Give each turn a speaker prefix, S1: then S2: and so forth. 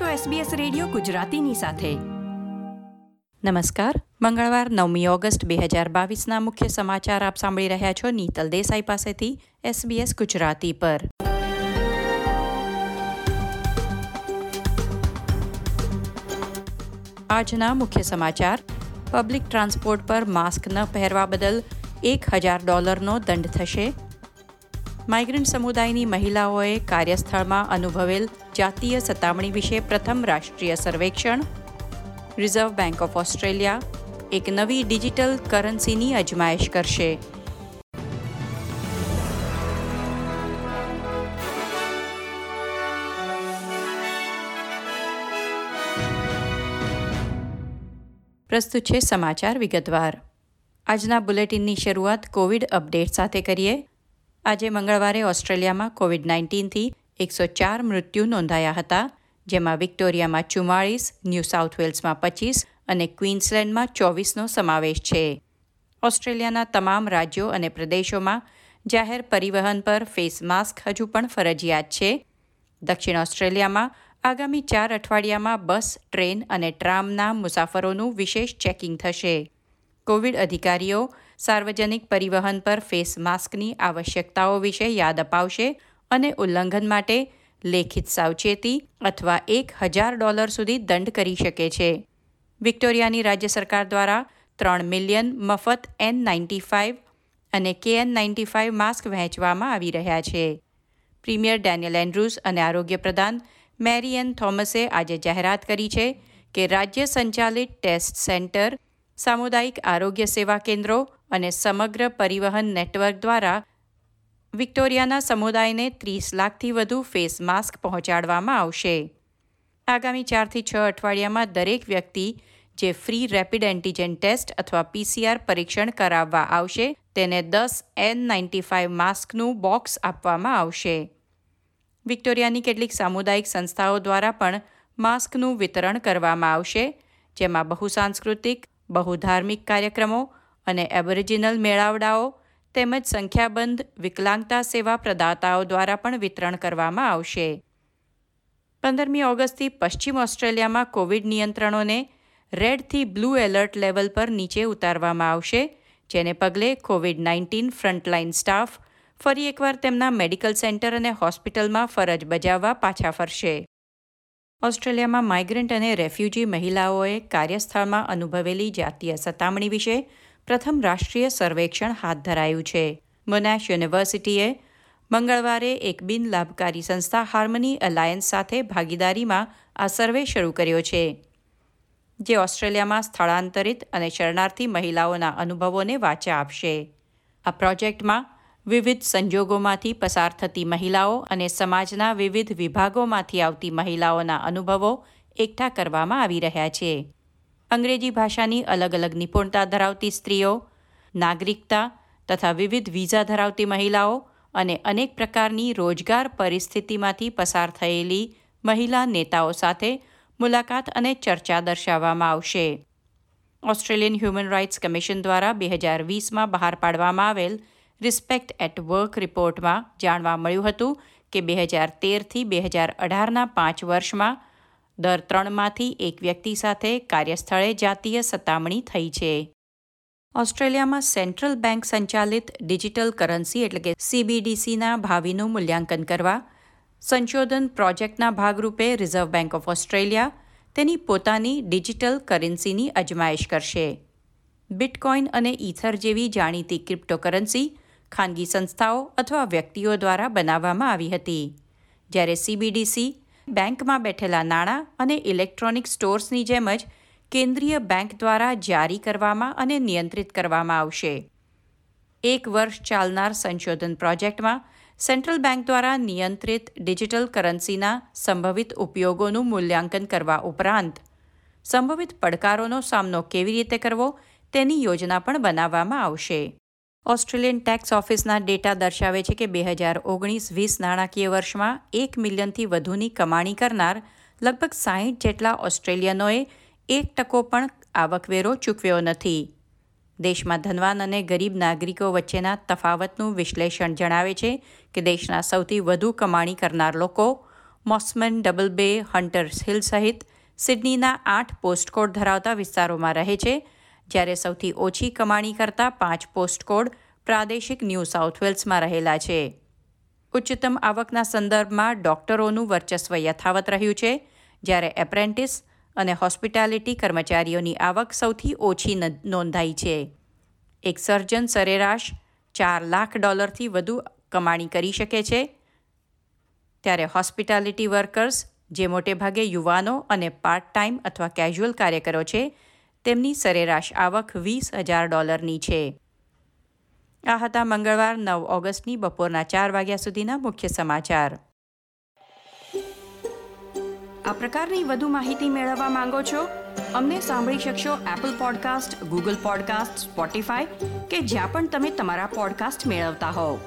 S1: છો SBS radio ગુજરાતીની સાથે.
S2: નમસ્કાર. મંગળવાર નવમી ઓગસ્ટ બે હજાર બાવીસના મુખ્ય સમાચાર આપ સાંભળી રહ્યા છો નીતલ દેસાઈ પાસેથી SBS ગુજરાતી પર. આજના મુખ્ય સમાચાર. પબ્લિક ટ્રાન્સપોર્ટ પર માસ્ક ન પહેરવા બદલ એક હજાર ડોલરનો દંડ થશે. માઇગ્રન્ટ સમુદાયની મહિલાઓએ કાર્યસ્થળમાં અનુભવેલ જાતીય સતામણી વિશે પ્રથમ રાષ્ટ્રીય સર્વેક્ષણ. રિઝર્વ બેંક ઓફ ઓસ્ટ્રેલિયા એક નવી ડિજિટલ કરન્સીની અજમાયશ કરશે. પ્રસ્તુત છે સમાચાર વિગતવાર. આજના બુલેટિનની શરૂઆત કોવિડ અપડેટ સાથે કરીએ. આજે મંગળવારે ઓસ્ટ્રેલિયામાં કોવિડ નાઇન્ટીનથી એકસો ચાર મૃત્યુ નોંધાયા હતા, જેમાં વિક્ટોરિયામાં ચુમ્માળીસ ન્યૂ સાઉથ વેલ્સમાં પચીસ અને ક્વીન્સલેન્ડમાં ચોવીસનો સમાવેશ છે. ઓસ્ટ્રેલિયાના તમામ રાજ્યો અને પ્રદેશોમાં જાહેર પરિવહન પર ફેસ માસ્ક હજુ પણ ફરજિયાત છે. દક્ષિણ ઓસ્ટ્રેલિયામાં આગામી ચાર અઠવાડિયામાં બસ, ટ્રેન અને ટ્રામના મુસાફરોનું વિશેષ ચેકિંગ થશે. કોવિડ અધિકારીઓ સાર્વજનિક પરિવહન પર ફેસ માસ્કની આવશ્યકતાઓ વિશે યાદ અપાવશે અને ઉલ્લંઘન માટે લેખિત સાવચેતી અથવા એક હજાર ડોલર સુધી દંડ કરી શકે છે. વિક્ટોરિયાની રાજ્ય સરકાર દ્વારા ત્રણ મિલિયન મફત એન નાઇન્ટી ફાઇવ અને કે એન નાઇન્ટી ફાઇવ માસ્ક વહેંચવામાં આવી રહ્યા છે. પ્રીમિયર ડેનિયલ એન્ડ્રુસ અને આરોગ્ય પ્રધાન મેરી એન થોમસે આજે જાહેરાત કરી છે કે રાજ્ય સંચાલિત ટેસ્ટ સેન્ટર, સામુદાયિક આરોગ્ય સેવા કેન્દ્રો અને સમગ્ર પરિવહન નેટવર્ક દ્વારા વિક્ટોરિયાના સમુદાયને ત્રીસ લાખથી વધુ ફેસ માસ્ક પહોંચાડવામાં આવશે. આગામી ચારથી છ અઠવાડિયામાં દરેક વ્યક્તિ જે ફ્રી રેપિડ એન્ટીજેન ટેસ્ટ અથવા પીસીઆર પરીક્ષણ કરાવવા આવશે, તેને દસ એન નાઇન્ટી ફાઇવ માસ્કનું બોક્સ આપવામાં આવશે. વિક્ટોરિયાની કેટલીક સામુદાયિક સંસ્થાઓ દ્વારા પણ માસ્કનું વિતરણ કરવામાં આવશે, જેમાં બહુસાંસ્કૃતિક, બહુધાર્મિક કાર્યક્રમો અને એબોરિજિનલ મેળાવડાઓ તેમજ સંખ્યાબંધ વિકલાંગતા સેવા પ્રદાતાઓ દ્વારા પણ વિતરણ કરવામાં આવશે. પંદરમી ઓગસ્ટથી પશ્ચિમ ઓસ્ટ્રેલિયામાં કોવિડ નિયંત્રણોને રેડથી બ્લુ એલર્ટ લેવલ પર નીચે ઉતારવામાં આવશે, જેને પગલે કોવિડ નાઇન્ટીન ફ્રન્ટલાઇન સ્ટાફ ફરી એકવાર તેમના મેડિકલ સેન્ટર અને હોસ્પિટલમાં ફરજ બજાવવા પાછા ફરશે. ઓસ્ટ્રેલિયામાં માઇગ્રન્ટ અને રેફ્યુજી મહિલાઓએ કાર્યસ્થળમાં અનુભવેલી જાતીય સતામણી વિશે પ્રથમ રાષ્ટ્રીય સર્વેક્ષણ હાથ ધરાયું છે. મોનાશ યુનિવર્સિટીએ મંગળવારે એક બિન લાભકારી સંસ્થા હાર્મની અલાયન્સ સાથે ભાગીદારીમાં આ સર્વે શરૂ કર્યો છે, જે ઓસ્ટ્રેલિયામાં સ્થળાંતરિત અને શરણાર્થી મહિલાઓના અનુભવોને વાચા આપશે. આ પ્રોજેક્ટમાં વિવિધ સંજોગોમાંથી પસાર થતી મહિલાઓ અને સમાજના વિવિધ વિભાગોમાંથી આવતી મહિલાઓના અનુભવો એકઠા કરવામાં આવી રહ્યા છે. અંગ્રેજી ભાષાની અલગ અલગ નિપુણતા ધરાવતી સ્ત્રીઓ, નાગરિકતા તથા વિવિધ વિઝા ધરાવતી મહિલાઓ અને અનેક પ્રકારની રોજગાર પરિસ્થિતિમાંથી પસાર થયેલી મહિલા નેતાઓ સાથે મુલાકાત અને ચર્ચા દર્શાવવામાં આવશે. ઓસ્ટ્રેલિયન હ્યુમન રાઇટ્સ કમિશન દ્વારા બે હજાર વીસમાં બહાર પાડવામાં આવેલ રિસ્પેક્ટ એટ વર્ક રિપોર્ટમાં જાણવા મળ્યું હતું કે બે હજાર તેરથી બે હજાર અઢારના પાંચ વર્ષમાં દર ત્રણમાંથી એક વ્યક્તિ સાથે કાર્યસ્થળે જાતીય સતામણી થઈ છે. ઓસ્ટ્રેલિયામાં સેન્ટ્રલ બેંક સંચાલિત ડિજિટલ કરન્સી એટલે કે સીબીડીસીના ભાવિનું મૂલ્યાંકન કરવા, સંશોધન પ્રોજેક્ટના ભાગરૂપે રિઝર્વ બેંક ઓફ ઓસ્ટ્રેલિયા તેની પોતાની ડિજિટલ કરન્સીની અજમાયશ કરશે. બિટકોઇન અને ઇથર જેવી જાણીતી ક્રિપ્ટોકરન્સી ખાનગી સંસ્થાઓ અથવા વ્યક્તિઓ દ્વારા બનાવવામાં આવી હતી. જ્યારે સીબીડીસી બેંકમાં બેઠેલા નાણાં અને ઇલેક્ટ્રોનિક સ્ટોર્સની જેમ જ કેન્દ્રીય બેંક દ્વારા જારી કરવામાં અને નિયંત્રિત કરવામાં આવશે. એક વર્ષ ચાલનાર સંશોધન પ્રોજેક્ટમાં સેન્ટ્રલ બેંક દ્વારા નિયંત્રિત ડિજિટલ કરન્સીના સંભવિત ઉપયોગોનું મૂલ્યાંકન કરવા ઉપરાંત સંભવિત પડકારોનો સામનો કેવી રીતે કરવો તેની યોજના પણ બનાવવામાં આવશે. ઓસ્ટ્રેલિયન ટેક્સ ઓફિસના ડેટા દર્શાવે છે કે બે હજાર ઓગણીસ વીસ નાણાકીય વર્ષમાં એક મિલિયનથી વધુની કમાણી કરનાર લગભગ સાહીઠ જેટલા ઓસ્ટ્રેલિયનોએ એક ટકો પણ આવકવેરો ચૂકવ્યો નથી. દેશમાં ધનવાન અને ગરીબ નાગરિકો વચ્ચેના તફાવતનું વિશ્લેષણ જણાવે છે કે દેશના સૌથી વધુ કમાણી કરનાર લોકો Mosman Double Bay Hunters Hill સહિત સિડનીના આઠ પોસ્ટકોડ ધરાવતા વિસ્તારોમાં રહે છે જ્યારે સૌથી ઓછી કમાણી કરતા પાંચ પોસ્ટકોડ પ્રાદેશિક ન્યૂ સાઉથ વેલ્સમાં રહેલા છે. ઉચ્ચતમ આવકના સંદર્ભમાં ડોક્ટરોનું વર્ચસ્વ યથાવત રહ્યું છે, જ્યારે એપ્રેન્ટિસ અને હોસ્પિટાલિટી કર્મચારીઓની આવક સૌથી ઓછી નોંધાઈ છે. એક સર્જન સરેરાશ ચાર લાખ ડોલરથી વધુ કમાણી કરી શકે છે. ત્યારે હોસ્પિટાલિટી વર્કર્સ, જે મોટેભાગે યુવાનો અને પાર્ટ ટાઈમ અથવા કેઝ્યુઅલ કાર્યકરો છે તેમની સરેરાશ આવક વીસ હજાર ડોલરની છે. આ હતા મંગળવાર નવ ઓગસ્ટની બપોરના ચાર વાગ્યા સુધીના મુખ્ય સમાચાર.
S1: આ પ્રકારની વધુ માહિતી મેળવવા માંગો છો? અમને સાંભળી શકશો Apple podcast Google podcast Spotify કે જ્યાં પણ તમે તમારા પોડકાસ્ટ મેળવતા હોવ.